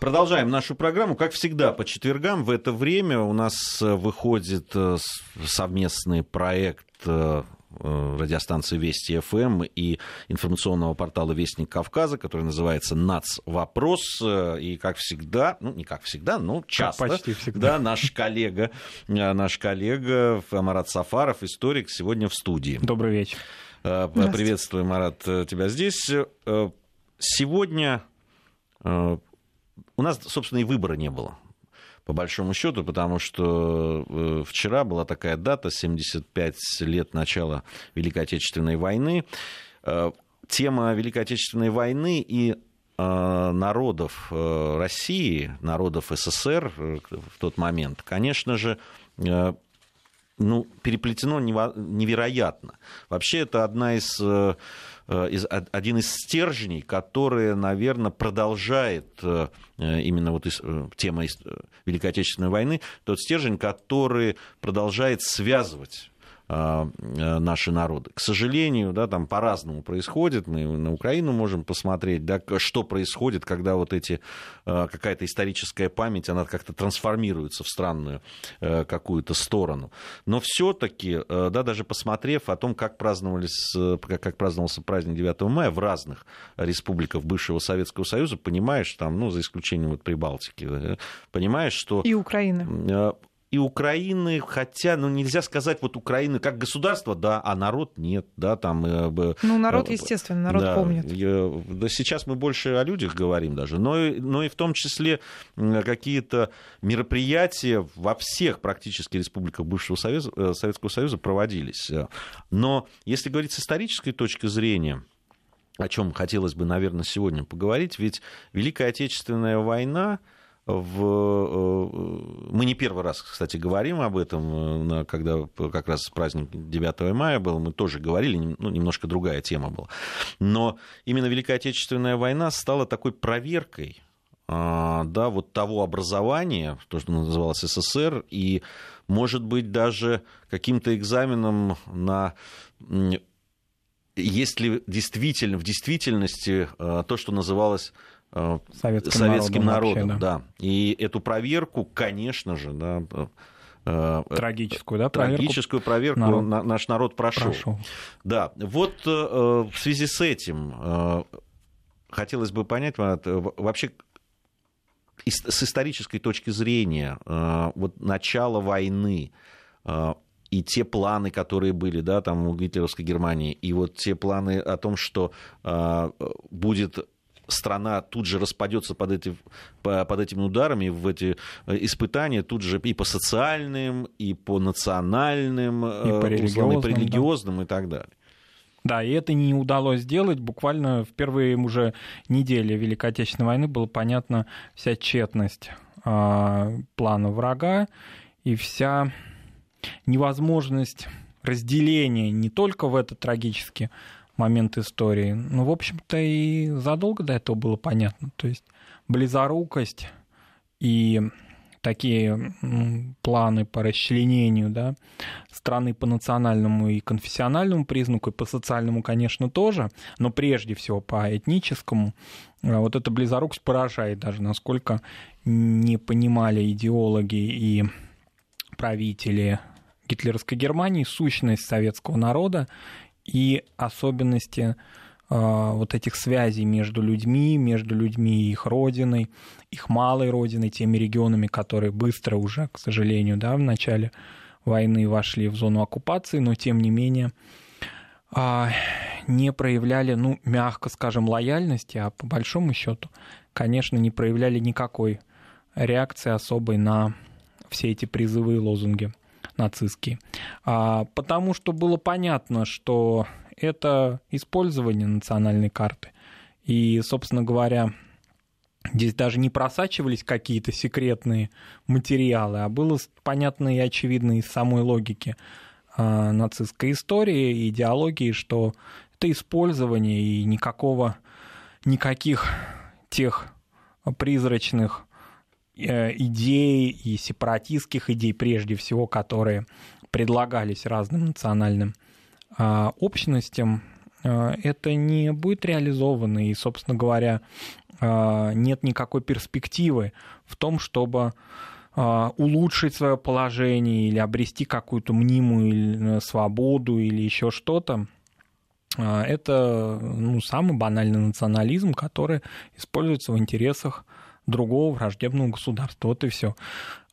Продолжаем нашу программу. Как всегда, по четвергам в это время у нас э, выходит э, совместный проект э, радиостанции Вести ФМ и информационного портала Вестник Кавказа, который называется НАЦ Вопрос. И как всегда, ну не как всегда, но часто, как почти всегда. Да, наш коллега, наш коллега Марат Сафаров, историк, сегодня в студии. Добрый вечер. Приветствую, Марат, тебя здесь. Сегодня у нас, собственно, и выбора не было по большому счету, потому что э, вчера была такая дата, 75 лет начала Великой Отечественной войны. Э, тема Великой Отечественной войны и э, народов России, народов СССР в тот момент, конечно же, ну, переплетено невероятно. Вообще это одна из Э, один из стержней, который, наверное, продолжает э, именно вот э, тема Великой Отечественной войны, тот стержень, который продолжает связывать э, наши народы. К сожалению, да, там по-разному происходит. Мы на Украину можем посмотреть, да, что происходит, когда вот эти а, какая-то историческая память, она как-то трансформируется в странную э, какую-то сторону. Но все-таки, э, да, даже посмотрев о том, как, праздновались, как праздновался праздник 9 мая в разных республиках бывшего Советского Союза, понимаешь, там, ну, за исключением вот Прибалтики, понимаешь, что... И Украины и Украины, хотя, ну, нельзя сказать, вот Украины как государство, да, а народ нет, да, там... Э, ну, народ, э, естественно, народ да, помнит. Да, сейчас мы больше о людях говорим даже, но, но и в том числе какие-то мероприятия во всех практически республиках бывшего Союза, э, Советского Союза проводились. Но если говорить с исторической точки зрения, о чем хотелось бы, наверное, сегодня поговорить, ведь Великая Отечественная война, в... Э, мы не первый раз, кстати, говорим об этом, э, когда как раз праздник 9 мая был, мы тоже говорили, ну, немножко другая тема была. Но именно Великая Отечественная война стала такой проверкой а, да, вот того образования, то, что называлось СССР, и, может быть, даже каким-то экзаменом на есть ли действительно, в действительности э, то, что называлось Э, советским, советским народом, народом да. да. И эту проверку, конечно же, да, э, трагическую, да, проверку трагическую проверку народ. наш народ прошел. прошел. Да, вот э, в связи с этим хотелось бы понять, вообще с исторической точки зрения, вот начало войны и те планы, которые были, да, там у гитлеровской Германии, и вот те планы о том, что будет страна тут же распадется под, эти, под этими ударами, в эти э, испытания тут же и по социальным, и по национальным, и по религиозным, и, по религиозным да. и так далее. Да, и это не удалось сделать. Буквально в первые уже недели Великой Отечественной войны было понятно вся тщетность э, плана врага и вся невозможность разделения не только в этот трагический момент истории. Ну, в общем-то, и задолго до этого было понятно. То есть близорукость и такие планы по расчленению да, страны по национальному и конфессиональному признаку, и по социальному, конечно, тоже, но прежде всего по этническому, а вот эта близорукость поражает даже, насколько не понимали идеологи и правители гитлеровской Германии сущность советского народа и особенности а, вот этих связей между людьми, между людьми и их родиной, их малой родиной, теми регионами, которые быстро уже, к сожалению, да, в начале войны вошли в зону оккупации, но тем не менее а, не проявляли, ну, мягко скажем, лояльности, а по большому счету, конечно, не проявляли никакой реакции особой на все эти призывы и лозунги нацистские. А, потому что было понятно, что это использование национальной карты. И, собственно говоря, здесь даже не просачивались какие-то секретные материалы, а было понятно и очевидно из самой логики а, нацистской истории и идеологии, что это использование и никакого, никаких тех призрачных Э, идей и сепаратистских идей, прежде всего, которые предлагались разным национальным а, общностям, э, это не будет реализовано. И, собственно говоря, нет никакой перспективы в том, чтобы улучшить свое положение или обрести какую-то мнимую э, свободу или еще что-то. Это ну, самый банальный национализм, который используется в интересах другого враждебного государства. Вот и все.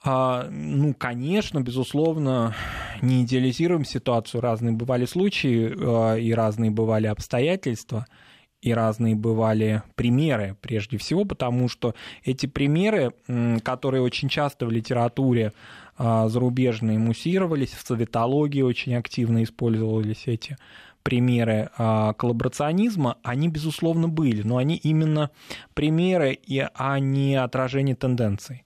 А, ну, конечно, безусловно, не идеализируем ситуацию. Разные бывали случаи а, и разные бывали обстоятельства и разные бывали примеры, прежде всего, потому что эти примеры, которые очень часто в литературе а, зарубежной муссировались, в советологии очень активно использовались эти примеры коллаборационизма, они, безусловно, были, но они именно примеры, а не отражение тенденций.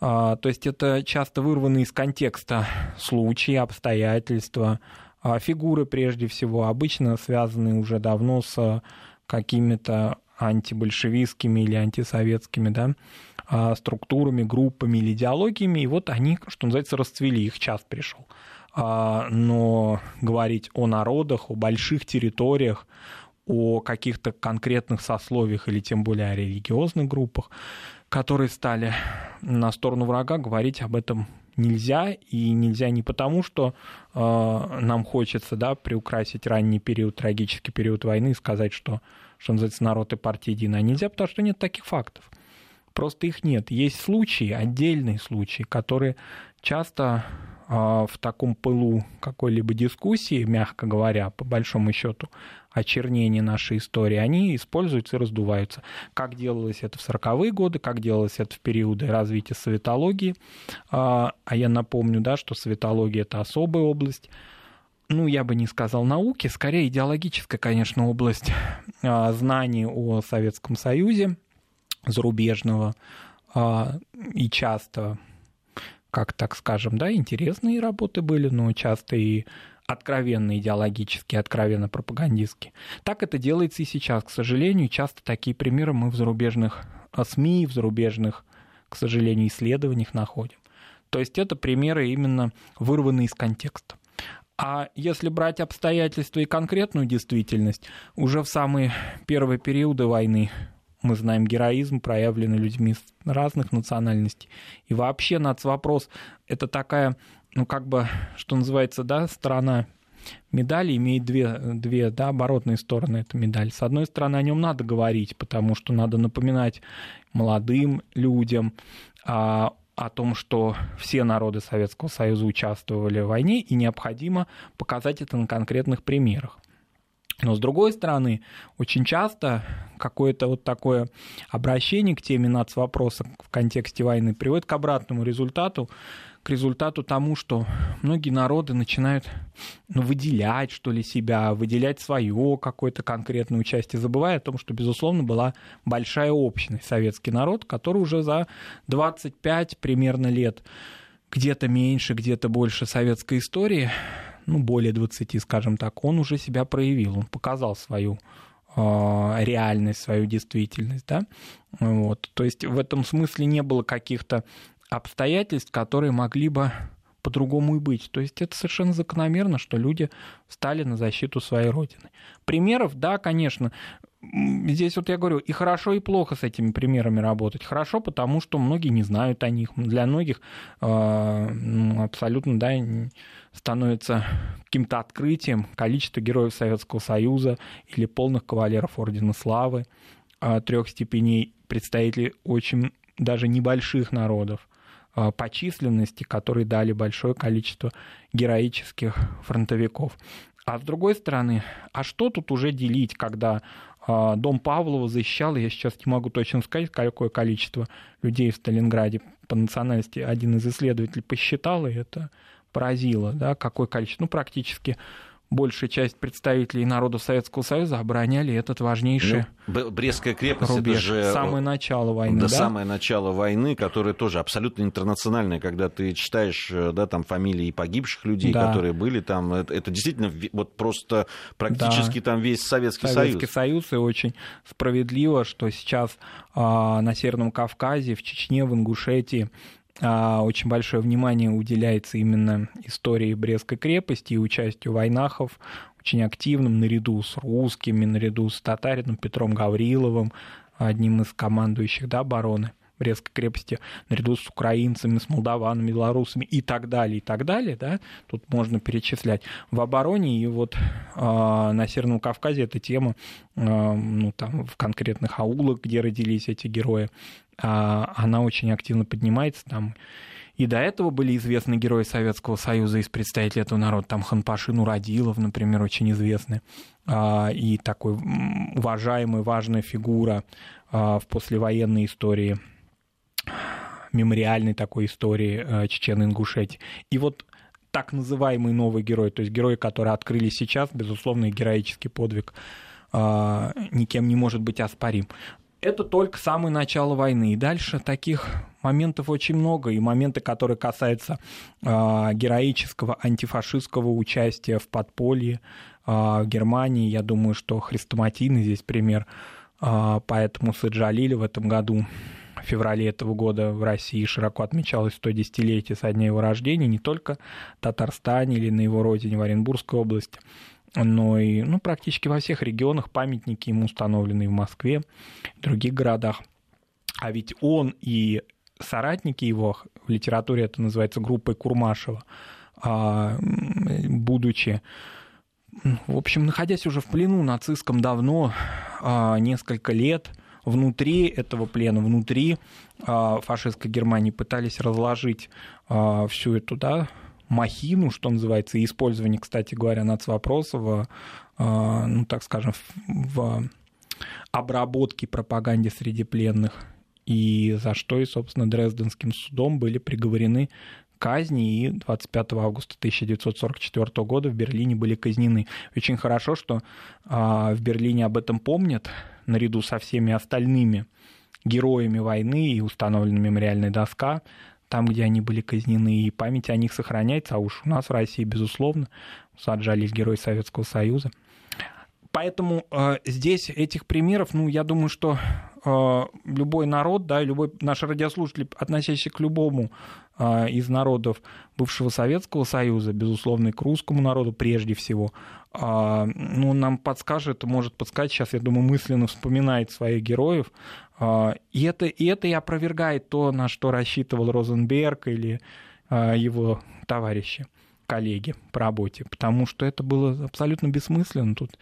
А, то есть это часто вырваны из контекста случаи, обстоятельства, а, фигуры прежде всего, обычно связанные уже давно с какими-то антибольшевистскими или антисоветскими да, а, структурами, группами или идеологиями, и вот они, что называется, расцвели, их час пришел. Но говорить о народах, о больших территориях, о каких-то конкретных сословиях или тем более о религиозных группах, которые стали на сторону врага, говорить об этом нельзя, и нельзя не потому, что э, нам хочется да, приукрасить ранний период, трагический период войны и сказать, что, что называется, народ и партия едины, а нельзя, потому что нет таких фактов. Просто их нет. Есть случаи, отдельные случаи, которые часто а, в таком пылу какой-либо дискуссии, мягко говоря, по большому счету, очернения нашей истории, они используются и раздуваются. Как делалось это в 40-е годы, как делалось это в периоды развития советологии. А, а я напомню, да, что советология — это особая область, ну, я бы не сказал науки, скорее идеологическая, конечно, область а, знаний о Советском Союзе зарубежного и часто как так скажем, да, интересные работы были, но часто и откровенно идеологические, откровенно пропагандистские. Так это делается и сейчас, к сожалению. Часто такие примеры мы в зарубежных а, СМИ, в зарубежных, к сожалению, исследованиях находим. То есть это примеры именно вырванные из контекста. А если брать обстоятельства и конкретную действительность, уже в самые первые периоды войны мы знаем героизм, проявленный людьми разных национальностей. И вообще нацвопрос — это такая, ну, как бы, что называется, да, сторона медали имеет две, две да, оборотные стороны этой медали. С одной стороны, о нем надо говорить, потому что надо напоминать молодым людям а, о том, что все народы Советского Союза участвовали в войне, и необходимо показать это на конкретных примерах. Но с другой стороны, очень часто какое-то вот такое обращение к теме нацвопроса в контексте войны приводит к обратному результату, к результату тому, что многие народы начинают ну, выделять, что ли, себя, выделять свое какое-то конкретное участие, забывая о том, что, безусловно, была большая общность, советский народ, который уже за 25 примерно лет где-то меньше, где-то больше советской истории ну, более 20, скажем так, он уже себя проявил, он показал свою э, реальность, свою действительность, да, вот, то есть в этом смысле не было каких-то обстоятельств, которые могли бы по-другому и быть. То есть это совершенно закономерно, что люди встали на защиту своей родины. Примеров, да, конечно, здесь вот я говорю, и хорошо, и плохо с этими примерами работать. Хорошо, потому что многие не знают о них. Для многих э, абсолютно да, становится каким-то открытием количество героев Советского Союза или полных кавалеров Ордена Славы э, трех степеней, представителей очень даже небольших народов э, по численности, которые дали большое количество героических фронтовиков. А с другой стороны, а что тут уже делить, когда а, дом Павлова защищал, я сейчас не могу точно сказать, какое количество людей в Сталинграде по национальности один из исследователей посчитал, и это поразило, да, какое количество, ну, практически большая часть представителей народов Советского Союза обороняли этот важнейший ну, Брестская крепость рубеж. это же самое начало войны, да, да? самое начало войны, которое тоже абсолютно интернациональное, когда ты читаешь, э, да, там фамилии погибших людей, да. которые были там, это, это действительно вот просто практически да. там весь Советский, Советский Союз. Советский Союз и очень справедливо, что сейчас а, на Северном Кавказе, в Чечне, в Ингушетии очень большое внимание уделяется именно истории Брестской крепости и участию войнахов очень активным наряду с русскими, наряду с татарином Петром Гавриловым, одним из командующих да, обороны. Брестской крепости наряду с украинцами, с молдаванами, белорусами и так далее, и так далее, да, тут можно перечислять. В обороне и вот э, на Северном Кавказе эта тема, э, ну, там, в конкретных аулах, где родились эти герои, она очень активно поднимается, там и до этого были известны герои Советского Союза из представителей этого народа. Там Ханпашин Урадилов, например, очень известный. И такой уважаемый, важная фигура в послевоенной истории мемориальной такой истории Чечен-Ингушетии. И вот так называемый новый герой, то есть герои, которые открыли сейчас, безусловно, героический подвиг никем не может быть оспорим. Это только самое начало войны. И дальше таких моментов очень много. И моменты, которые касаются э, героического антифашистского участия в подполье в Германии. Я думаю, что хрестоматийный здесь пример. Поэтому Саджалили в этом году в феврале этого года в России широко отмечалось 110-летие со дня его рождения не только в Татарстане или на его родине в Оренбургской области, но и ну, практически во всех регионах памятники ему установлены в Москве, в других городах. А ведь он и соратники его, в литературе это называется группой Курмашева, а, будучи в общем, находясь уже в плену нацистском давно, а, несколько лет – внутри этого плена, внутри а, фашистской Германии пытались разложить всю эту да, махину, что называется, и использование, кстати говоря, нацвопроса а, ну, так скажем, в обработке пропаганде среди пленных, и за что и, собственно, Дрезденским судом были приговорены казни, и 25 августа 1944 года в Берлине были казнены. Очень хорошо, что в Берлине об этом помнят, наряду со всеми остальными героями войны и установлена мемориальная доска, там, где они были казнены, и память о них сохраняется, а уж у нас в России, безусловно, саджались герои Советского Союза. Поэтому э, здесь этих примеров, ну, я думаю, что э, любой народ, да, любой наш радиослушатель, относящийся к любому э, из народов бывшего Советского Союза, безусловно, и к русскому народу прежде всего, ну, нам подскажет, может подсказать, сейчас, я думаю, мысленно вспоминает своих героев, э, и, это, и это и опровергает то, на что рассчитывал Розенберг или э, его товарищи коллеги по работе, потому что это было абсолютно бессмысленно. Тут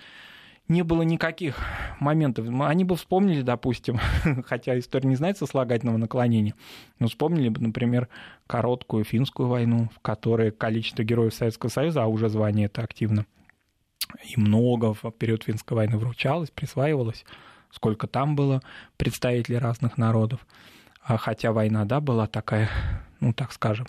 не было никаких моментов. Они бы вспомнили, допустим, хотя история не знает сослагательного наклонения, но вспомнили бы, например, короткую финскую войну, в которой количество героев Советского Союза, а уже звание это активно, и много в период финской войны вручалось, присваивалось, сколько там было представителей разных народов. А хотя война, да, была такая, ну, так скажем,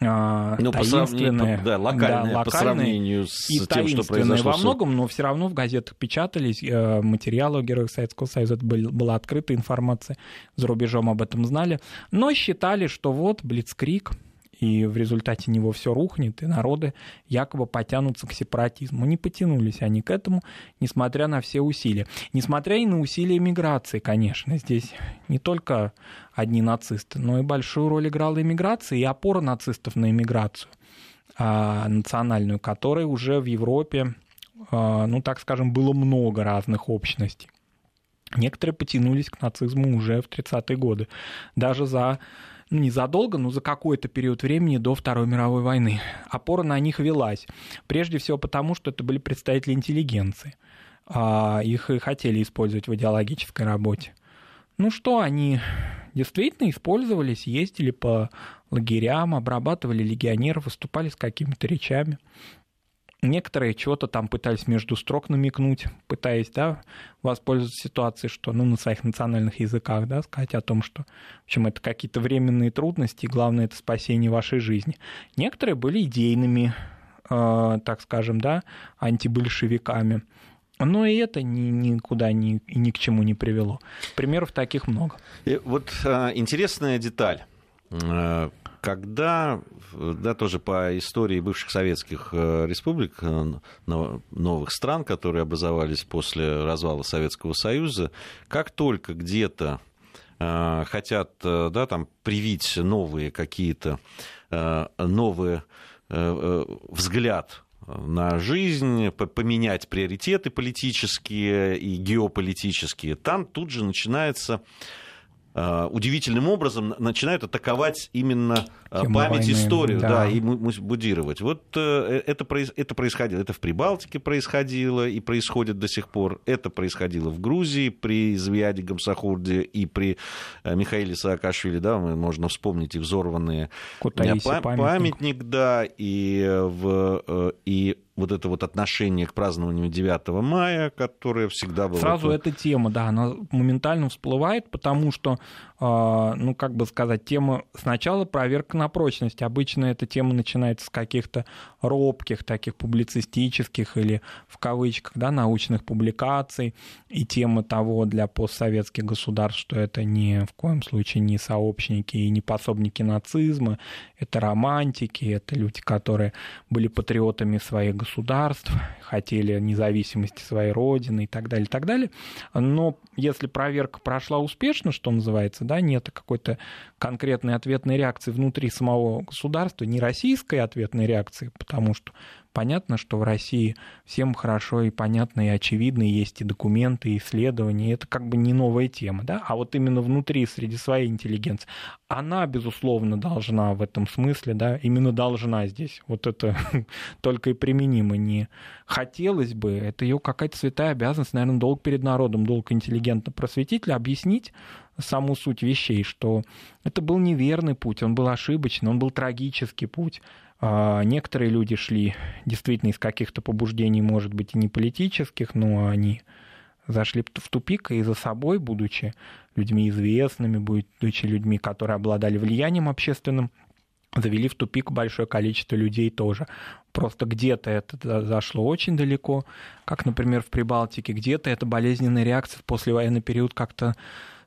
а, ну, по, да, локальные, да, локальные по сравнению с и тем, что произошло. во многом, но все равно в газетах печатались э, материалы о героях Советского Союза, это был, была открытая информация, за рубежом об этом знали, но считали, что вот Блицкрик, и в результате него все рухнет, и народы якобы потянутся к сепаратизму. Не потянулись они к этому, несмотря на все усилия. Несмотря и на усилия миграции, конечно. Здесь не только одни нацисты, но и большую роль играла иммиграция и опора нацистов на иммиграцию а, национальную, которой уже в Европе, а, ну так скажем, было много разных общностей. Некоторые потянулись к нацизму уже в 30-е годы, даже за ну, незадолго, но за какой-то период времени до Второй мировой войны. Опора на них велась. Прежде всего потому, что это были представители интеллигенции. А их и хотели использовать в идеологической работе. Ну что, они действительно использовались, ездили по лагерям, обрабатывали легионеров, выступали с какими-то речами. Некоторые чего-то там пытались между строк намекнуть, пытаясь, да, воспользоваться ситуацией, что, ну, на своих национальных языках, да, сказать о том, что, в общем, это какие-то временные трудности, главное, это спасение вашей жизни. Некоторые были идейными, э, так скажем, да, антибольшевиками. Но и это ни, никуда ни, ни к чему не привело. Примеров таких много. И вот э, интересная деталь. Когда, да, тоже по истории бывших советских э, республик, э, новых стран, которые образовались после развала Советского Союза, как только где-то э, хотят, да, там, привить новые какие-то, новые взгляд на жизнь, поменять приоритеты политические и геополитические, там тут же начинается удивительным образом начинают атаковать именно э, Тема память, войны, историю, да. да, и будировать. Вот э, это, это происходило, это в Прибалтике происходило и происходит до сих пор. Это происходило в Грузии при Звияде Гамсахурде и при Михаиле Саакашвили, да, можно вспомнить и взорванные Кутаиси, памятник. памятник, да, и, в, и вот это вот отношение к празднованию 9 мая, которое всегда было... Сразу эта тема, да, она моментально всплывает, потому что ну, как бы сказать, тема сначала проверка на прочность. Обычно эта тема начинается с каких-то робких, таких публицистических или в кавычках, да, научных публикаций, и тема того для постсоветских государств, что это ни в коем случае не сообщники и не пособники нацизма, это романтики, это люди, которые были патриотами своих государств, хотели независимости своей родины и так далее, и так далее. Но если проверка прошла успешно, что называется, да, нет какой-то конкретной ответной реакции внутри самого государства, не российской ответной реакции, потому что понятно, что в России всем хорошо и понятно, и очевидно, и есть и документы, и исследования, это как бы не новая тема, да, а вот именно внутри, среди своей интеллигенции, она, безусловно, должна в этом смысле, да, именно должна здесь, вот это только и применимо, не хотелось бы, это ее какая-то святая обязанность, наверное, долг перед народом, долг интеллигентно просветителя объяснить, саму суть вещей, что это был неверный путь, он был ошибочный, он был трагический путь. А некоторые люди шли действительно из каких-то побуждений, может быть, и не политических, но они зашли в тупик и за собой, будучи людьми известными, будучи людьми, которые обладали влиянием общественным, завели в тупик большое количество людей тоже. Просто где-то это зашло очень далеко, как, например, в Прибалтике, где-то эта болезненная реакция в послевоенный период как-то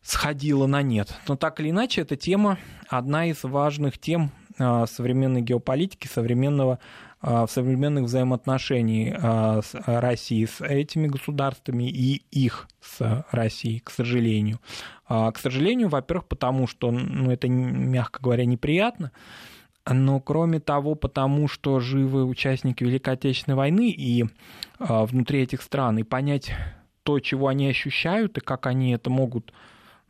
сходила на нет. Но так или иначе, эта тема одна из важных тем а, современной геополитики, современного, а, современных взаимоотношений а, с Россией с этими государствами и их с Россией, к сожалению. К сожалению, во-первых, потому что ну, это, мягко говоря, неприятно, но кроме того, потому что живы участники Великой Отечественной войны и внутри этих стран, и понять то, чего они ощущают, и как они это могут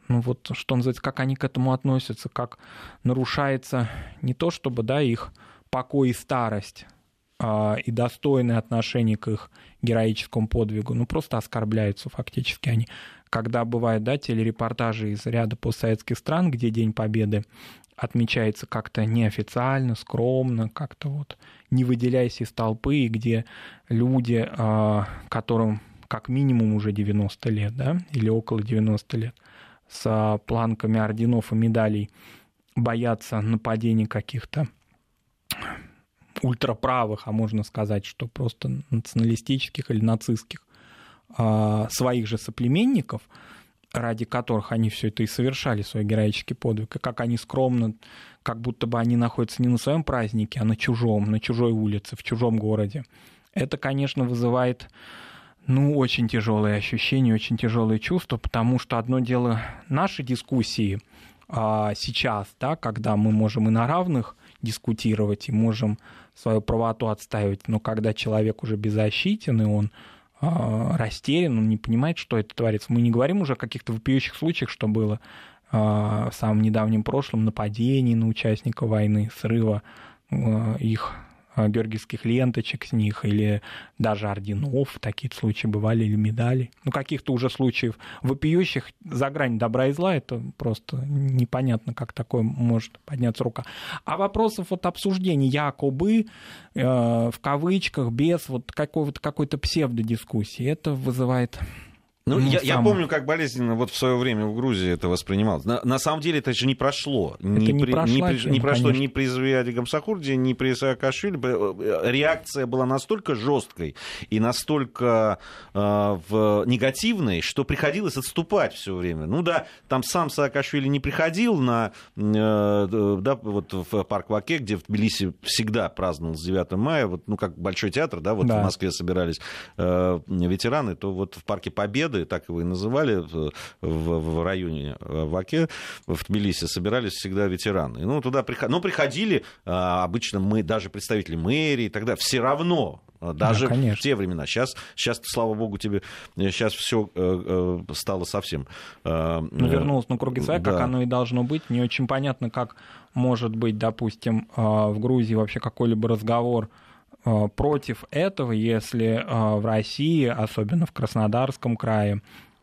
ну вот, что называется, как они к этому относятся, как нарушается не то чтобы, да, их покой и старость, а, и достойное отношение к их героическому подвигу, ну просто оскорбляются фактически они. Когда бывают, да, телерепортажи из ряда постсоветских стран, где День Победы отмечается как-то неофициально, скромно, как-то вот не выделяясь из толпы, и где люди, а, которым как минимум уже 90 лет, да, или около 90 лет, с планками орденов и медалей боятся нападений каких-то ультраправых, а можно сказать, что просто националистических или нацистских а, своих же соплеменников, ради которых они все это и совершали, свой героический подвиг, и как они скромно, как будто бы они находятся не на своем празднике, а на чужом, на чужой улице, в чужом городе. Это, конечно, вызывает ну, очень тяжелые ощущения, очень тяжелые чувства, потому что одно дело наши дискуссии а, сейчас, да, когда мы можем и на равных дискутировать, и можем свою правоту отстаивать, но когда человек уже беззащитен, и он а, растерян, он не понимает, что это творится. Мы не говорим уже о каких-то вопиющих случаях, что было а, в самом недавнем прошлом, нападений на участников войны, срыва а, их георгиевских ленточек с них, или даже орденов, такие случаи бывали, или медалей. Ну, каких-то уже случаев вопиющих за грань добра и зла, это просто непонятно, как такое может подняться рука. А вопросов вот обсуждений якобы, э, в кавычках, без вот какой-то какой-то псевдодискуссии, это вызывает ну, ну я, сам... я помню, как болезненно вот в свое время в Грузии это воспринималось. На, на самом деле это же не прошло. Это не, не, при, прошла, не, при, не прошло ни при Звиаде Гамсахурде, ни при Саакашвили. Э, реакция была настолько жесткой и настолько э, в, негативной, что приходилось отступать все время. Ну да, там сам Саакашвили не приходил на, э, да, вот в парк Ваке, где в Тбилиси всегда праздновал с 9 мая, вот, ну как Большой театр, да, вот да. в Москве собирались э, ветераны, то вот в парке Победы народы, так его и называли, в, в районе Ваке, в Тбилиси, собирались всегда ветераны. Ну, туда приход... ну, приходили обычно мы, даже представители мэрии, тогда все равно даже да, в те времена. Сейчас, сейчас, слава богу, тебе сейчас все э, э, стало совсем. Э, ну, вернулось на круги своя, да. как оно и должно быть. Не очень понятно, как может быть, допустим, в Грузии вообще какой-либо разговор против этого, если в России, особенно в Краснодарском крае,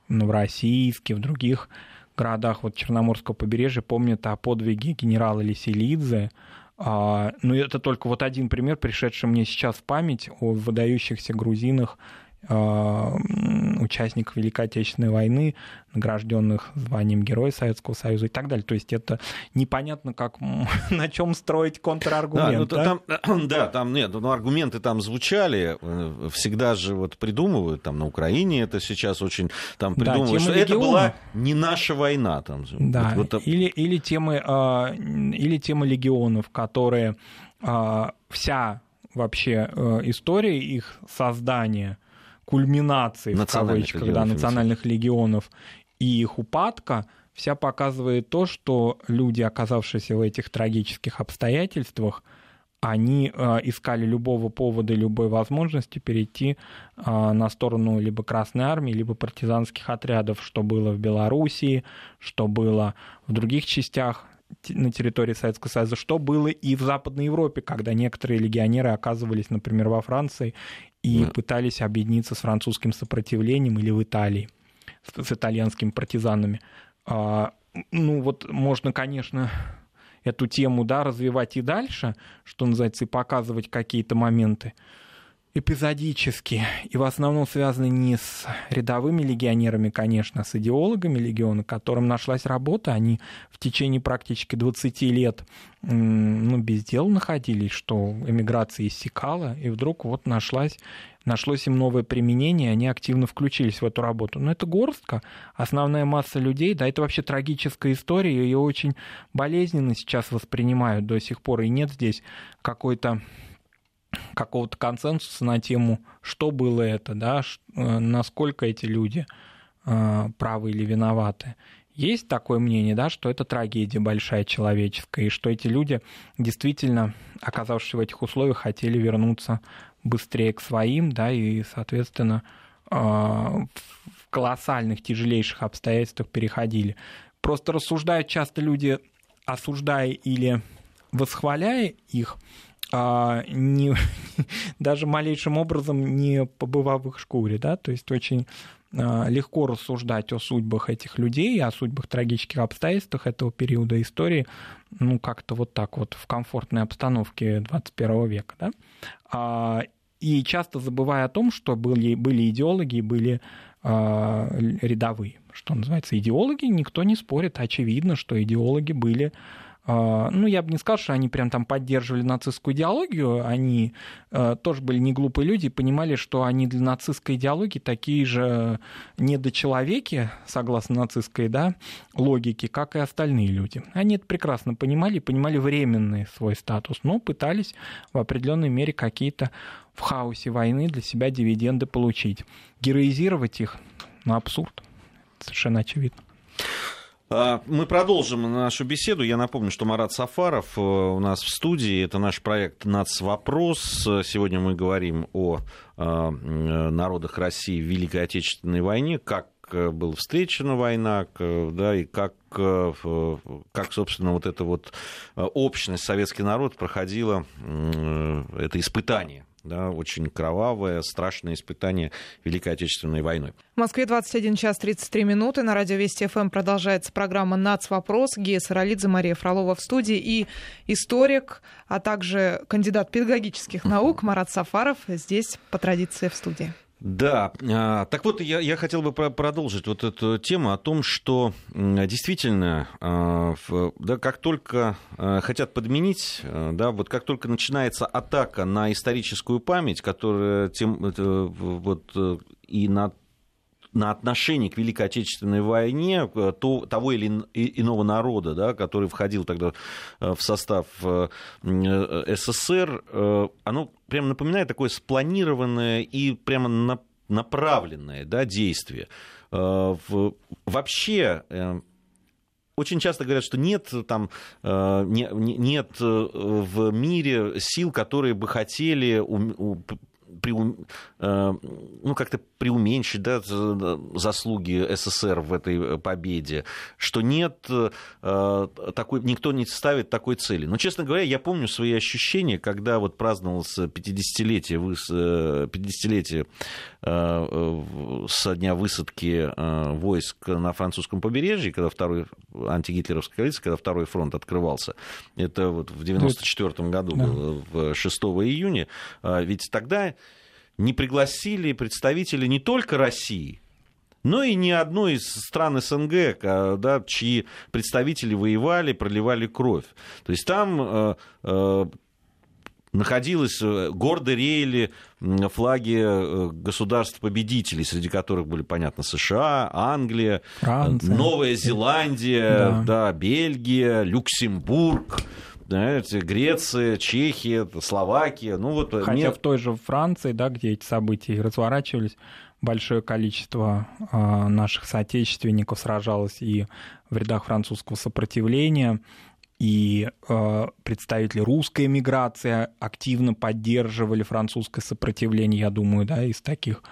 ну, в Российске, в других городах вот Черноморского побережья помнят о подвиге генерала Лиселидзе, а, ну, это только вот один пример, пришедший мне сейчас в память о выдающихся грузинах, участников Великой Отечественной войны, награжденных званием Героя Советского Союза и так далее. То есть это непонятно, как, на чем строить контраргумент. Да, ну, да? Там, да, там нет, ну, аргументы там звучали, э, всегда же вот придумывают, там на Украине это сейчас очень там придумывают, да, что легиона. это была не наша война. Там, да, вот, вот, или, или, темы, а, или темы легионов, которые вся вообще э, история их создания кульминации, в кавычках, легионов, да, национальных легионов и их упадка, вся показывает то, что люди, оказавшиеся в этих трагических обстоятельствах, они э, искали любого повода, любой возможности перейти э, на сторону либо Красной Армии, либо партизанских отрядов, что было в Белоруссии, что было в других частях на территории Советского Союза, что было и в Западной Европе, когда некоторые легионеры оказывались, например, во Франции и да. пытались объединиться с французским сопротивлением или в Италии с, с итальянскими партизанами. А, ну вот можно, конечно, эту тему да, развивать и дальше, что называется, и показывать какие-то моменты эпизодически, и в основном связаны не с рядовыми легионерами, конечно, а с идеологами легиона, которым нашлась работа. Они в течение практически 20 лет ну, без дела находились, что эмиграция иссякала, и вдруг вот нашлась нашлось им новое применение, они активно включились в эту работу. Но это горстка, основная масса людей, да, это вообще трагическая история, ее очень болезненно сейчас воспринимают до сих пор, и нет здесь какой-то какого-то консенсуса на тему, что было это, да, э, насколько эти люди э, правы или виноваты. Есть такое мнение, да, что это трагедия большая человеческая, и что эти люди действительно, оказавшись в этих условиях, хотели вернуться быстрее к своим, да, и, соответственно, э, в колоссальных, тяжелейших обстоятельствах переходили. Просто рассуждают часто люди, осуждая или восхваляя их, а, не, даже малейшим образом не побывав в их шкуре, да, то есть очень а, легко рассуждать о судьбах этих людей, о судьбах трагических обстоятельствах этого периода истории, ну, как-то вот так вот в комфортной обстановке 21 века, да, а, и часто забывая о том, что были, были идеологи, были рядовые, что называется, идеологи, никто не спорит, очевидно, что идеологи были а, ну, я бы не сказал, что они прям там поддерживали нацистскую идеологию, они э, тоже были не глупые люди и понимали, что они для нацистской идеологии такие же недочеловеки, согласно нацистской да, логике, как и остальные люди. Они это прекрасно понимали понимали временный свой статус, но пытались в определенной мере какие-то в хаосе войны для себя дивиденды получить. Героизировать их, ну, абсурд, совершенно очевидно. А, мы продолжим нашу беседу. Я напомню, что Марат Сафаров э, у нас в студии. Это наш проект «Нацвопрос». Сегодня мы говорим о э, народах России в Великой Отечественной войне, как э, была встречена война, да, и как, как, собственно, вот эта вот общность, советский народ проходила это испытание да, очень кровавое, страшное испытание Великой Отечественной войны. В Москве 21 час 33 минуты. На радио Вести ФМ продолжается программа «Нацвопрос». Гея Саралидзе, Мария Фролова в студии и историк, а также кандидат педагогических наук Марат Сафаров здесь по традиции в студии. Да, а, так вот, я, я хотел бы продолжить вот эту тему о том, что действительно, а, да, как только а, хотят подменить, да, вот как только начинается атака на историческую память, которая тем, вот, э, и на на отношение к Великой Отечественной войне э, то, того или иного народа, да, который входил тогда э, в состав э, СССР, оно прямо напоминает такое спланированное и прямо направленное да, действие. вообще очень часто говорят, что нет, там, нет в мире сил, которые бы хотели преум... Э, ну, как-то преуменьшить да, заслуги СССР в этой победе, что нет э, такой, никто не ставит такой цели. Но, честно говоря, я помню свои ощущения, когда вот праздновалось 50-летие, 50-летие э, со дня высадки войск на французском побережье, когда второй антигитлеровская коалиция, когда второй фронт открывался. Это вот в 94 году да. было, 6 июня. Ведь тогда не пригласили представителей не только России, но и ни одной из стран СНГ, да, чьи представители воевали, проливали кровь. То есть там э, э, находилось э, гордо реяли флаги э, государств-победителей, среди которых были, понятно, США, Англия, Франция. Новая Зеландия, да. Да, Бельгия, Люксембург знаете, Греция, Чехия, Словакия. Ну, вот Хотя мне... в той же Франции, да, где эти события разворачивались, большое количество э, наших соотечественников сражалось и в рядах французского сопротивления, и э, представители русской эмиграции активно поддерживали французское сопротивление, я думаю, да, из таких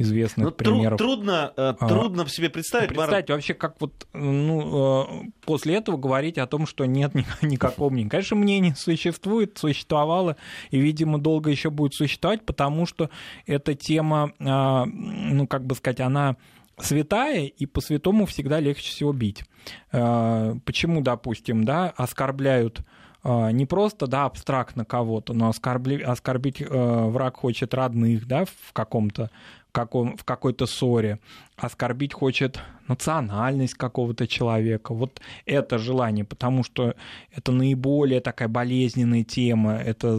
известных ну, примеров. Трудно, э, а, трудно себе представить. Представить Марат... вообще, как вот ну, э, после этого говорить о том, что нет никакого мнения. Конечно, мнение существует, существовало, и, видимо, долго еще будет существовать, потому что эта тема, э, ну, как бы сказать, она святая, и по святому всегда легче всего бить. Почему, допустим, да, оскорбляют не просто, да, абстрактно кого-то, но оскорбли, оскорбить э, враг хочет родных, да, в каком-то каком, в какой-то ссоре, оскорбить хочет национальность какого-то человека. Вот это желание, потому что это наиболее такая болезненная тема, это,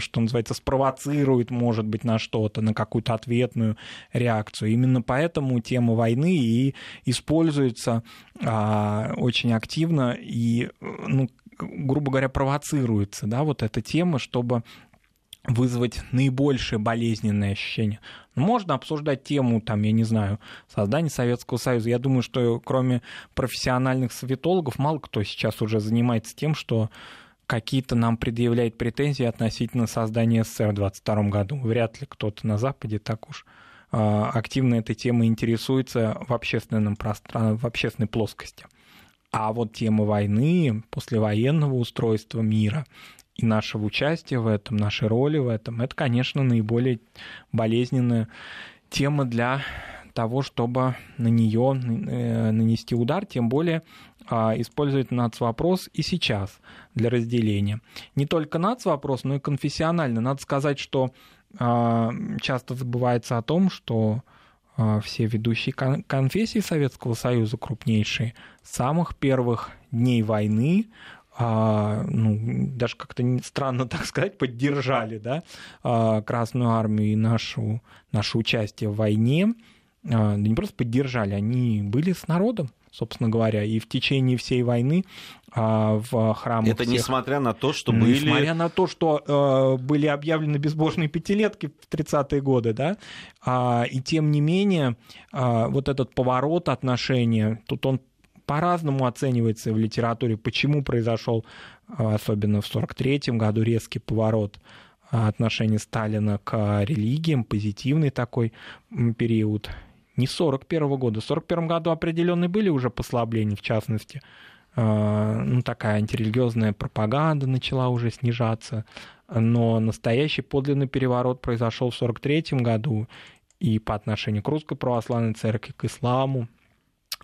что называется, спровоцирует, может быть, на что-то, на какую-то ответную реакцию. Именно поэтому тема войны и используется а, очень активно и, ну, грубо говоря, провоцируется, да, вот эта тема, чтобы вызвать наибольшее болезненное ощущение. Можно обсуждать тему, там, я не знаю, создания Советского Союза. Я думаю, что кроме профессиональных советологов, мало кто сейчас уже занимается тем, что какие-то нам предъявляет претензии относительно создания СССР в 22 году. Вряд ли кто-то на Западе так уж а, активно этой темой интересуется в общественном пространстве, в общественной плоскости. А вот тема войны, послевоенного устройства мира и нашего участия в этом, нашей роли в этом, это, конечно, наиболее болезненная тема для того, чтобы на нее э, нанести удар, тем более а, использовать нацвопрос и сейчас для разделения. Не только нацвопрос, но и конфессионально. Надо сказать, что а, часто забывается о том, что все ведущие конфессии Советского Союза, крупнейшие, с самых первых дней войны а, ну, даже как-то странно так сказать, поддержали да, а, Красную Армию и нашу, наше участие в войне. А, да не просто поддержали, они были с народом, собственно говоря, и в течение всей войны а, в храмах... Это всех... несмотря на то, что были... Несмотря на то, что э, были объявлены безбожные пятилетки в 30-е годы, да, а, и тем не менее а, вот этот поворот отношения, тут он по-разному оценивается в литературе, почему произошел, а, особенно в 1943 году, резкий поворот а, отношения Сталина к религиям, позитивный такой период. Не 41 года. В 41 году определенные были уже послабления, в частности, а, ну, такая антирелигиозная пропаганда начала уже снижаться, но настоящий подлинный переворот произошел в 43 году и по отношению к Русской Православной Церкви, к исламу,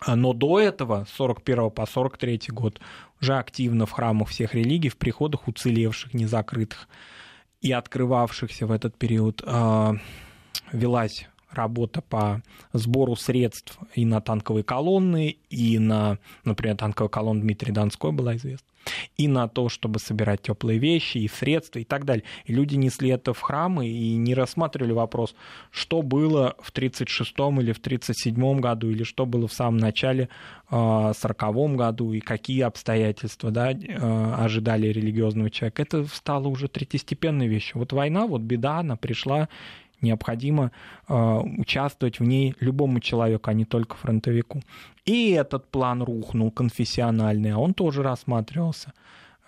но до этого, с 41 по 43 год, уже активно в храмах всех религий, в приходах уцелевших, незакрытых и открывавшихся в этот период, а, велась работа по сбору средств и на танковые колонны, и на, например, танковая колонна Дмитрия Донской была известна, и на то, чтобы собирать теплые вещи и средства и так далее. И люди несли это в храмы и не рассматривали вопрос, что было в 1936 или в 1937 году, или что было в самом начале 1940 а, году, и какие обстоятельства да, а, ожидали религиозного человека. Это стало уже третьестепенной вещью. Вот война, вот беда, она пришла Необходимо э, участвовать в ней любому человеку, а не только фронтовику. И этот план рухнул, конфессиональный, а он тоже рассматривался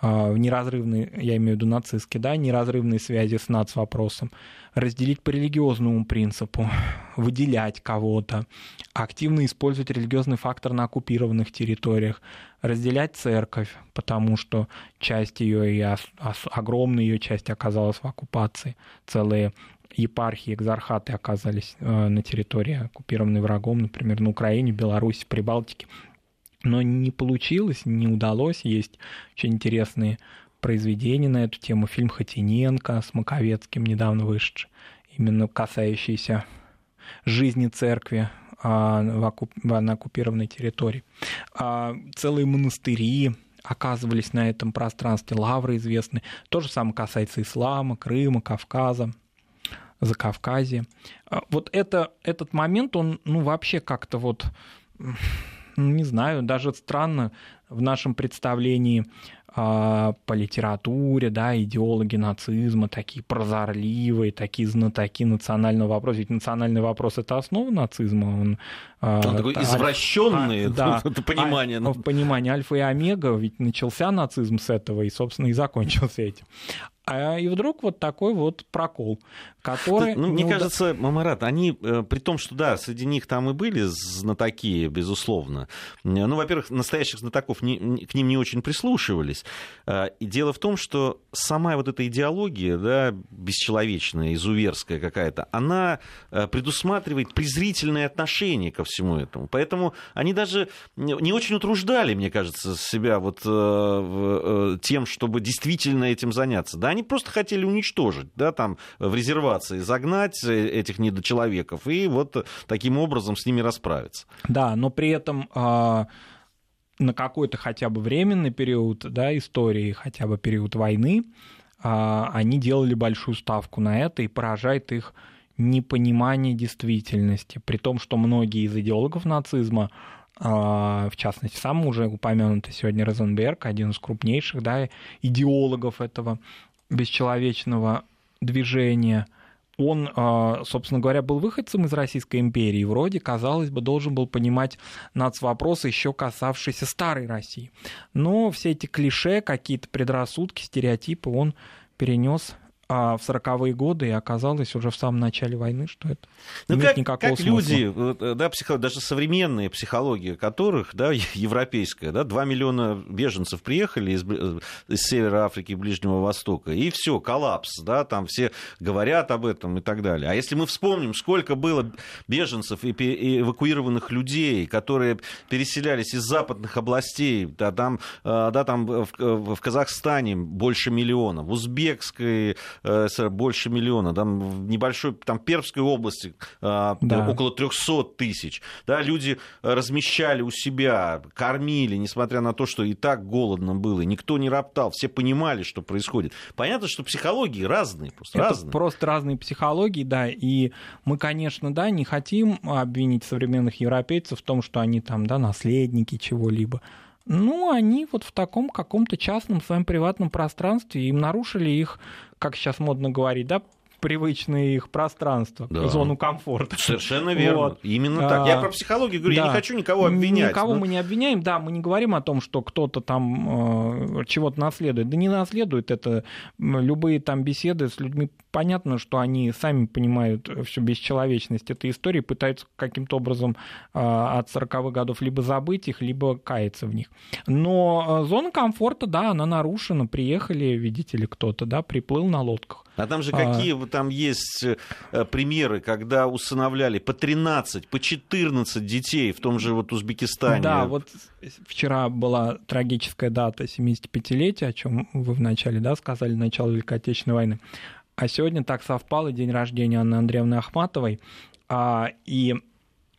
в неразрывной, я имею в виду нацистский, да, неразрывной связи с нацвопросом, разделить по религиозному принципу, выделять кого-то, активно использовать религиозный фактор на оккупированных территориях, разделять церковь, потому что часть ее, и огромная ее часть оказалась в оккупации, целые епархии, экзархаты оказались э, на территории, оккупированной врагом, например, на Украине, Беларуси, Прибалтике. Но не получилось, не удалось. Есть очень интересные произведения на эту тему. Фильм Хотиненко с Маковецким, недавно вышедший, именно касающийся жизни церкви а, на оккупированной территории. А, целые монастыри оказывались на этом пространстве, лавры известны. То же самое касается ислама, Крыма, Кавказа. Закавказье. А, вот это, этот момент, он ну, вообще как-то вот, не знаю, даже странно в нашем представлении по литературе, да, идеологи нацизма, такие прозорливые, такие знатоки национального вопроса. Ведь национальный вопрос это основа нацизма. Он, а, он такой извращенный, а, да, это понимание. А, в понимании альфа и омега, ведь начался нацизм с этого и, собственно, и закончился этим. А и вдруг вот такой вот прокол, который... Ну, мне кажется, Мамарат, они, э, при том, что, да, среди них там и были знатоки, безусловно, ну, во-первых, настоящих знатоков не, к ним не очень прислушивались. Э, и дело в том, что сама вот эта идеология, да, бесчеловечная, изуверская какая-то, она э, предусматривает презрительное отношение ко всему этому. Поэтому они даже не очень утруждали, мне кажется, себя вот тем, чтобы действительно этим заняться. Да, они просто хотели уничтожить, да, там в резервации загнать э, этих недочеловеков и вот таким образом с ними расправиться. Да, но при этом а, на какой-то хотя бы временный период да, истории, хотя бы период войны, а, они делали большую ставку на это и поражает их непонимание действительности, при том, что многие из идеологов нацизма а, в частности, сам уже упомянутый сегодня Розенберг, один из крупнейших да, идеологов этого бесчеловечного движения, он, а, собственно говоря, был выходцем из Российской империи, вроде, казалось бы, должен был понимать нацвопросы, еще касавшиеся старой России. Но все эти клише, какие-то предрассудки, стереотипы он перенес а в 40-е годы, и оказалось уже в самом начале войны, что это ну, нет как, никакого как смысла. люди, э, да, психо, даже современные психологии которых, да, европейская, да, 2 миллиона беженцев приехали из, э, из Севера Африки, Ближнего Востока, и все, коллапс, да, там все говорят об этом и так далее. А если мы вспомним, сколько было беженцев и эвакуированных людей, которые переселялись из западных областей, да, там, э, да, там в, в Казахстане больше миллиона, в Узбекской СССР больше миллиона, там в небольшой, там Пермской области а, да. около 300 тысяч. Да, люди размещали у себя, кормили, несмотря на то, что и так голодно было, никто не роптал, все понимали, что происходит. Понятно, что психологии разные, просто Это разные. просто разные психологии, да, и мы, конечно, да, не хотим обвинить современных европейцев в том, что они там, да, наследники чего-либо. Ну, они вот в таком каком-то частном своем приватном пространстве, им нарушили их как сейчас модно говорить, да, привычное их пространство, да. зону комфорта. Совершенно верно. Вот. Именно так. Я а, про психологию говорю, да. я не хочу никого обвинять. Никого но... мы не обвиняем, да, мы не говорим о том, что кто-то там э, чего-то наследует. Да не наследует это. Любые там беседы с людьми, понятно, что они сами понимают всю бесчеловечность этой истории, пытаются каким-то образом э, от 40-х годов либо забыть их, либо каяться в них. Но э, зона комфорта, да, она нарушена. Приехали, видите ли, кто-то, да, приплыл на лодках. А там же а. какие а... там есть э, примеры, когда усыновляли по 13, по 14 детей в том же вот Узбекистане. Да, вот вчера была трагическая дата 75-летия, о чем вы вначале да, сказали, начало Великой Отечественной войны. А сегодня так совпало день рождения Анны Андреевны Ахматовой. А, и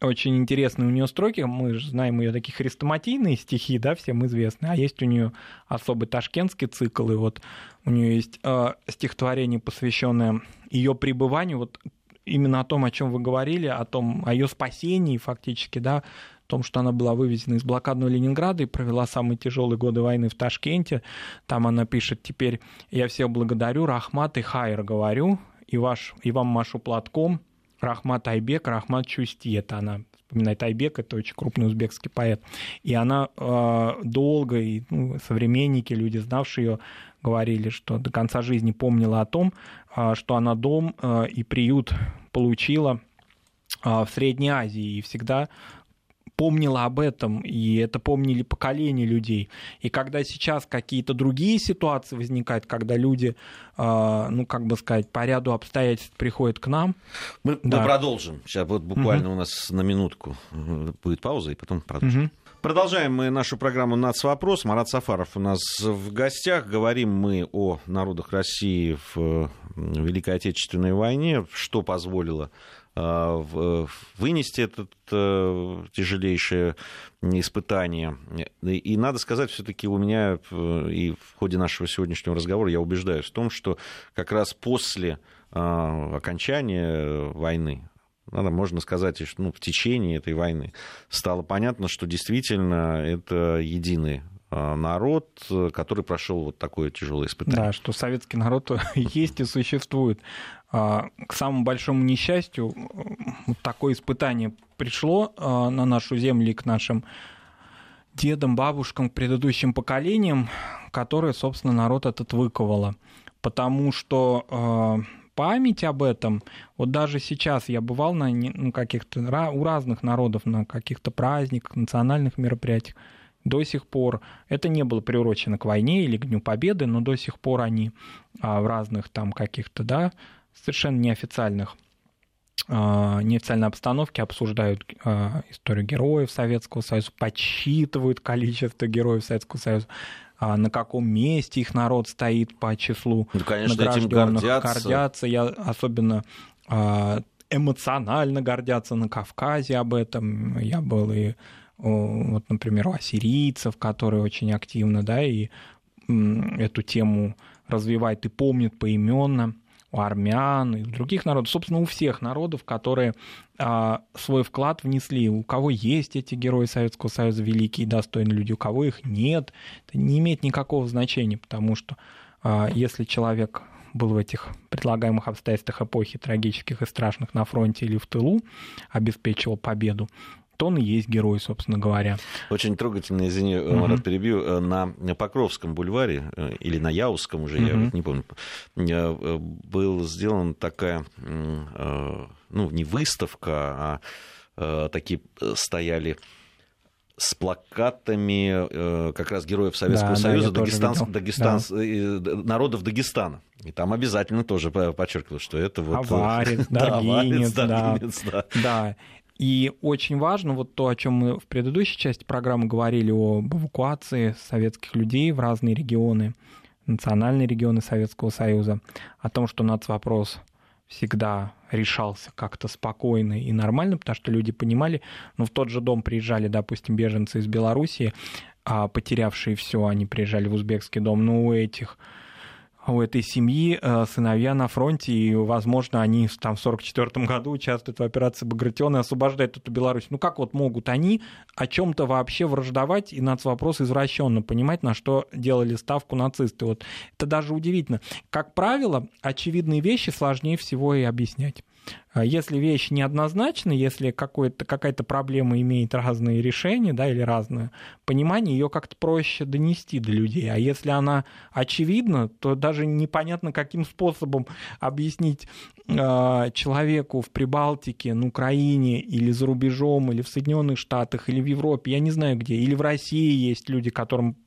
очень интересные у нее строки. Мы же знаем ее такие хрестоматийные стихи, да, всем известные. А есть у нее особый ташкентский цикл. И вот у нее есть э, стихотворение, посвященное ее пребыванию, вот именно о том, о чем вы говорили, о том, о ее спасении фактически, да, о том, что она была вывезена из блокадного Ленинграда и провела самые тяжелые годы войны в Ташкенте. Там она пишет теперь «Я всех благодарю, Рахмат и Хайр говорю, и, ваш, и вам машу платком, Рахмат Айбек, Рахмат Чусти, это она вспоминает Айбек, это очень крупный узбекский поэт. И она э, долго, и ну, современники, люди, знавшие ее, говорили, что до конца жизни помнила о том, э, что она дом э, и приют получила э, в Средней Азии и всегда помнила об этом, и это помнили поколения людей. И когда сейчас какие-то другие ситуации возникают, когда люди, э, ну, как бы сказать, по ряду обстоятельств приходят к нам... Мы, да. мы продолжим. Сейчас вот буквально угу. у нас на минутку будет пауза, и потом продолжим. Угу. Продолжаем мы нашу программу «Нацвопрос». Марат Сафаров у нас в гостях. Говорим мы о народах России в Великой Отечественной войне, что позволило вынести это э, тяжелейшее испытание. И надо сказать, все-таки у меня э, и в ходе нашего сегодняшнего разговора я убеждаюсь в том, что как раз после а, окончания войны, надо, можно сказать, ну, в течение этой войны стало понятно, что действительно это единый а, народ, который прошел вот такое тяжелое испытание. Да, что советский народ есть и существует. А, к самому большому несчастью такое испытание пришло а, на нашу землю и к нашим дедам, бабушкам, предыдущим поколениям, которые, собственно, народ этот выковало. Потому что а, память об этом, вот даже сейчас я бывал на ну, каких-то у разных народов на каких-то праздниках, национальных мероприятиях, до сих пор это не было приурочено к войне или к Дню Победы, но до сих пор они в разных там каких-то, да, совершенно неофициальных а, неофициальной обстановке обсуждают а, историю героев Советского Союза, подсчитывают количество героев Советского Союза, а, на каком месте их народ стоит по числу ну, конечно, награжденных, гордятся. гордятся. Я особенно эмоционально гордятся на Кавказе об этом. Я был и, вот, например, у ассирийцев, которые очень активно, да, и эту тему развивают и помнят поименно у армян и у других народов, собственно, у всех народов, которые а, свой вклад внесли. У кого есть эти герои Советского Союза, великие и достойные люди, у кого их нет, это не имеет никакого значения, потому что а, если человек был в этих предлагаемых обстоятельствах эпохи трагических и страшных на фронте или в тылу, обеспечивал победу, то он и есть герой, собственно говоря. Очень трогательно, извини, угу. Марат, перебью, э, на Покровском бульваре, э, или на Яузском уже, угу. я не помню, был сделан такая, ну, не выставка, а такие стояли с плакатами как раз героев Советского да, Союза, да, Дагестан, Дагестан, да. народов Дагестана. И там обязательно тоже подчеркивалось, что это вот... Аварец, Даргинец, да, да. да. И очень важно вот то, о чем мы в предыдущей части программы говорили, об эвакуации советских людей в разные регионы, национальные регионы Советского Союза, о том, что нацвопрос всегда решался как-то спокойно и нормально, потому что люди понимали, ну, в тот же дом приезжали, допустим, беженцы из Белоруссии, а потерявшие все, они приезжали в узбекский дом, ну, у этих у этой семьи э, сыновья на фронте, и, возможно, они там в 1944 году участвуют в операции Багратион и освобождают эту Беларусь. Ну как вот могут они о чем то вообще враждовать и нацвопрос извращенно понимать, на что делали ставку нацисты? Вот это даже удивительно. Как правило, очевидные вещи сложнее всего и объяснять. А если вещь неоднозначна, если какая-то проблема имеет разные решения да, или разное понимание, ее как-то проще донести до людей. А если она очевидна, то даже непонятно, каким способом объяснить э, человеку в Прибалтике, на Украине или за рубежом, или в Соединенных Штатах, или в Европе, я не знаю где, или в России есть люди, которым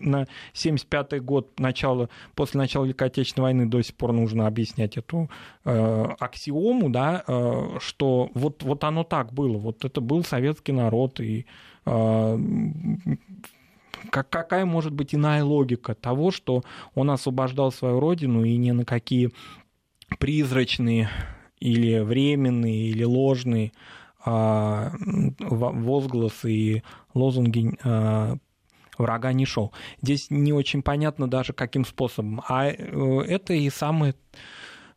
на 75 год начала, после начала Великой Отечественной войны до сих пор нужно объяснять эту э, аксиому, да, э, что вот, вот оно так было, вот это был советский народ, и э, как, какая может быть иная логика того, что он освобождал свою родину и ни на какие призрачные или временные, или ложные а, возгласы и лозунги а, врага не шел. Здесь не очень понятно даже каким способом. А э, это и самое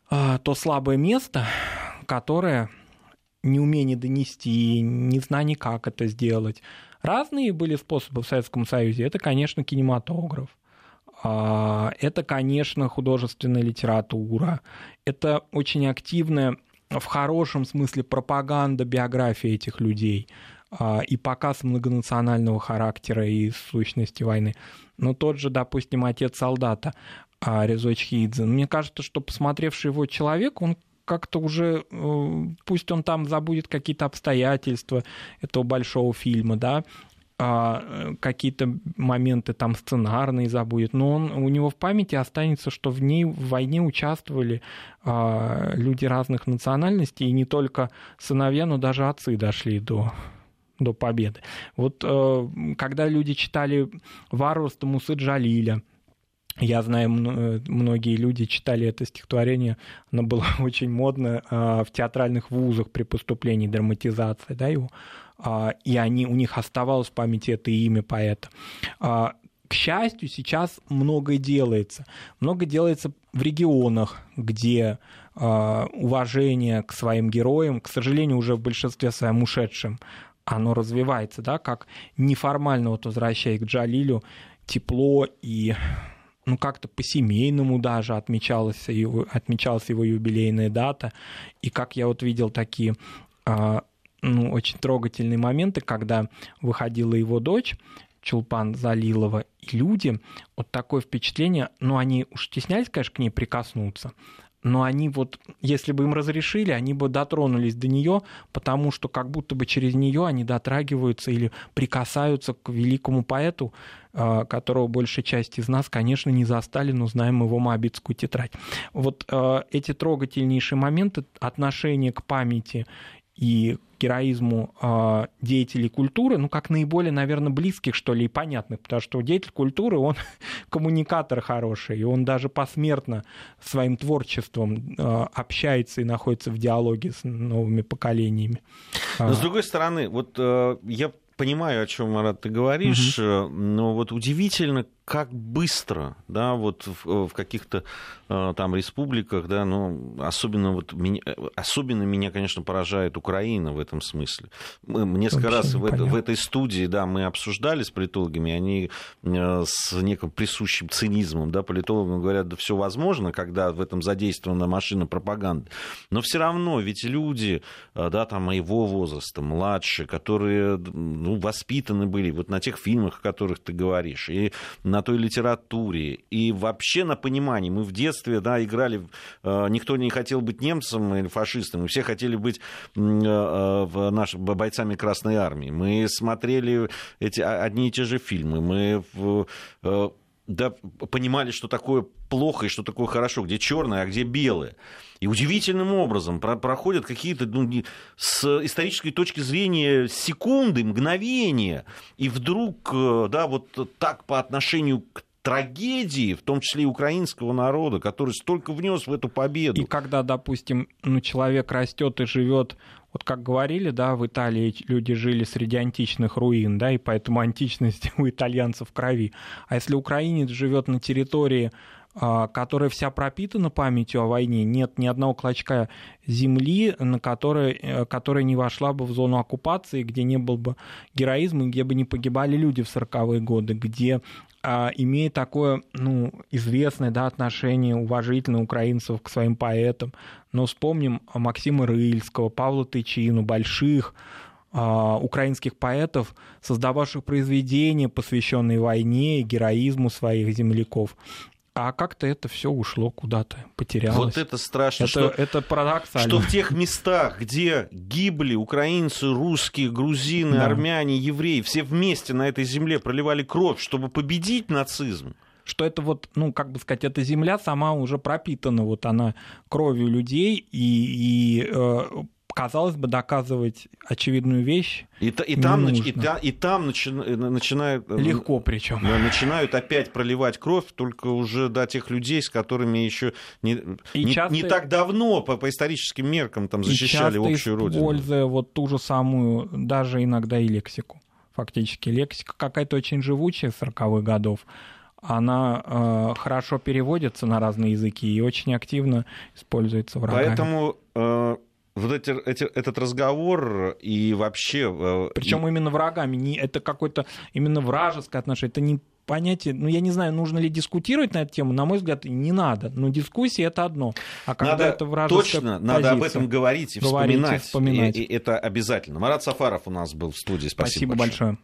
а, то слабое место, которое неумение донести, незнание, как это сделать. Разные были способы в Советском Союзе. Это, конечно, кинематограф. А, Это, конечно, художественная литература. Это очень активная, в хорошем смысле, пропаганда биографии этих людей а, и показ многонационального характера и сущности войны. Но тот же, допустим, отец солдата Резо Чхидзе, мне кажется, что посмотревший его человек, он как-то уже, э, пусть он там забудет какие-то обстоятельства этого большого фильма, да, а, какие-то моменты там сценарные забудет, но он, у него в памяти останется, что в ней в войне участвовали а, люди разных национальностей, и не только сыновья, но даже отцы дошли до до победы. Вот э, когда люди читали «Варварство Мусы Джалиля», я знаю, многие люди читали это стихотворение, оно было очень модно в театральных вузах при поступлении, драматизации, да, его, а, и они, у них оставалось в памяти это имя поэта. А, к счастью, сейчас многое делается. Много делается в регионах, где а, уважение к своим героям, к сожалению, уже в большинстве своем ушедшим, оно развивается, да, как неформально, вот возвращаясь к Джалилю, тепло и ну, как-то по-семейному даже отмечалась его, отмечалась его юбилейная дата. И как я вот видел такие а, ну, очень трогательные моменты, когда выходила его дочь, Чулпан Залилова, и люди, вот такое впечатление, ну, они уж стеснялись, конечно, к ней прикоснуться, но они вот, если бы им разрешили, они бы дотронулись до нее, потому что как будто бы через нее они дотрагиваются или прикасаются к великому поэту, а, которого большая часть из нас, конечно, не застали, но знаем его Моабитскую тетрадь. Вот а, эти трогательнейшие моменты отношения к памяти и героизму э, деятелей культуры, ну, как наиболее, наверное, близких, что ли, и понятных, потому что деятель культуры, он коммуникатор хороший, и он даже посмертно своим творчеством э, общается и находится в диалоге с новыми поколениями. Но, с другой стороны, вот э, я понимаю, о чем, Марат, ты говоришь, угу. но вот удивительно, как быстро, да, вот в, в каких-то э, там республиках, да, ну, особенно вот меня, особенно меня, конечно, поражает Украина в этом смысле. Мы несколько раз в, это, в этой студии, да, мы обсуждали с политологами, они э, с неким присущим цинизмом, да, политологам говорят, да, все возможно, когда в этом задействована машина пропаганды, но все равно ведь люди, э, да, там моего возраста, младше, которые, ну, воспитаны были вот на тех фильмах, о которых ты говоришь, и на на той литературе и вообще на понимании. Мы в детстве да, играли, э, никто не хотел быть немцем или фашистом, мы все хотели быть э, э, наш, бойцами Красной Армии. Мы смотрели эти, одни и те же фильмы, мы да, понимали, что такое плохо и что такое хорошо, где черное, а где белое. И удивительным образом про проходят какие-то, ну, с исторической точки зрения, секунды, мгновения, и вдруг, э, да, вот так по отношению к трагедии, в том числе и украинского народа, который столько внес в эту победу. И когда, допустим, ну, человек растет и живет, вот как говорили, да, в Италии люди жили среди античных руин, да, и поэтому античность у итальянцев в крови. А если украинец живет на территории которая вся пропитана памятью о войне. Нет ни одного клочка земли, на которой, э, которая не вошла бы в зону оккупации, где не был бы героизма, где бы не погибали люди в 40-е годы, где а, имеет такое ну, известное да, отношение уважительное украинцев к своим поэтам. Но вспомним Максима Рыльского, Павла Тычину, больших а, украинских поэтов, создававших произведения, посвященные войне и героизму своих земляков а как-то это все ушло куда-то, потерялось. Вот это страшно, это, что, это парадоксально. что в тех местах, где гибли украинцы, русские, грузины, да. армяне, евреи, все вместе на этой земле проливали кровь, чтобы победить нацизм, что это вот, ну, как бы сказать, эта земля сама уже пропитана, вот она кровью людей, и, и э, казалось бы, доказывать очевидную вещь. И, и, там, и, да, и там начи, начинают... Э, Легко причем. Начинают опять проливать кровь, только уже до да, тех людей, с которыми еще не, и не, часто, не так давно по, по историческим меркам там, защищали общую родину. Используя вот ту же самую, даже иногда и лексику. Фактически лексика какая-то очень живучая 40-х годов она э, хорошо переводится на разные языки и очень активно используется врагами. Поэтому э, вот эти, эти, этот разговор и вообще... Причем и... именно врагами. Не, это какое-то именно вражеское отношение. Это не понятие, ну, я не знаю, нужно ли дискутировать на эту тему, на мой взгляд, не надо. Но дискуссия это одно. А когда надо, это вражеская Точно, позиция, надо об этом говорить и говорить вспоминать. И вспоминать. И, и это обязательно. Марат Сафаров у нас был в студии. Спасибо, Спасибо большое. большое.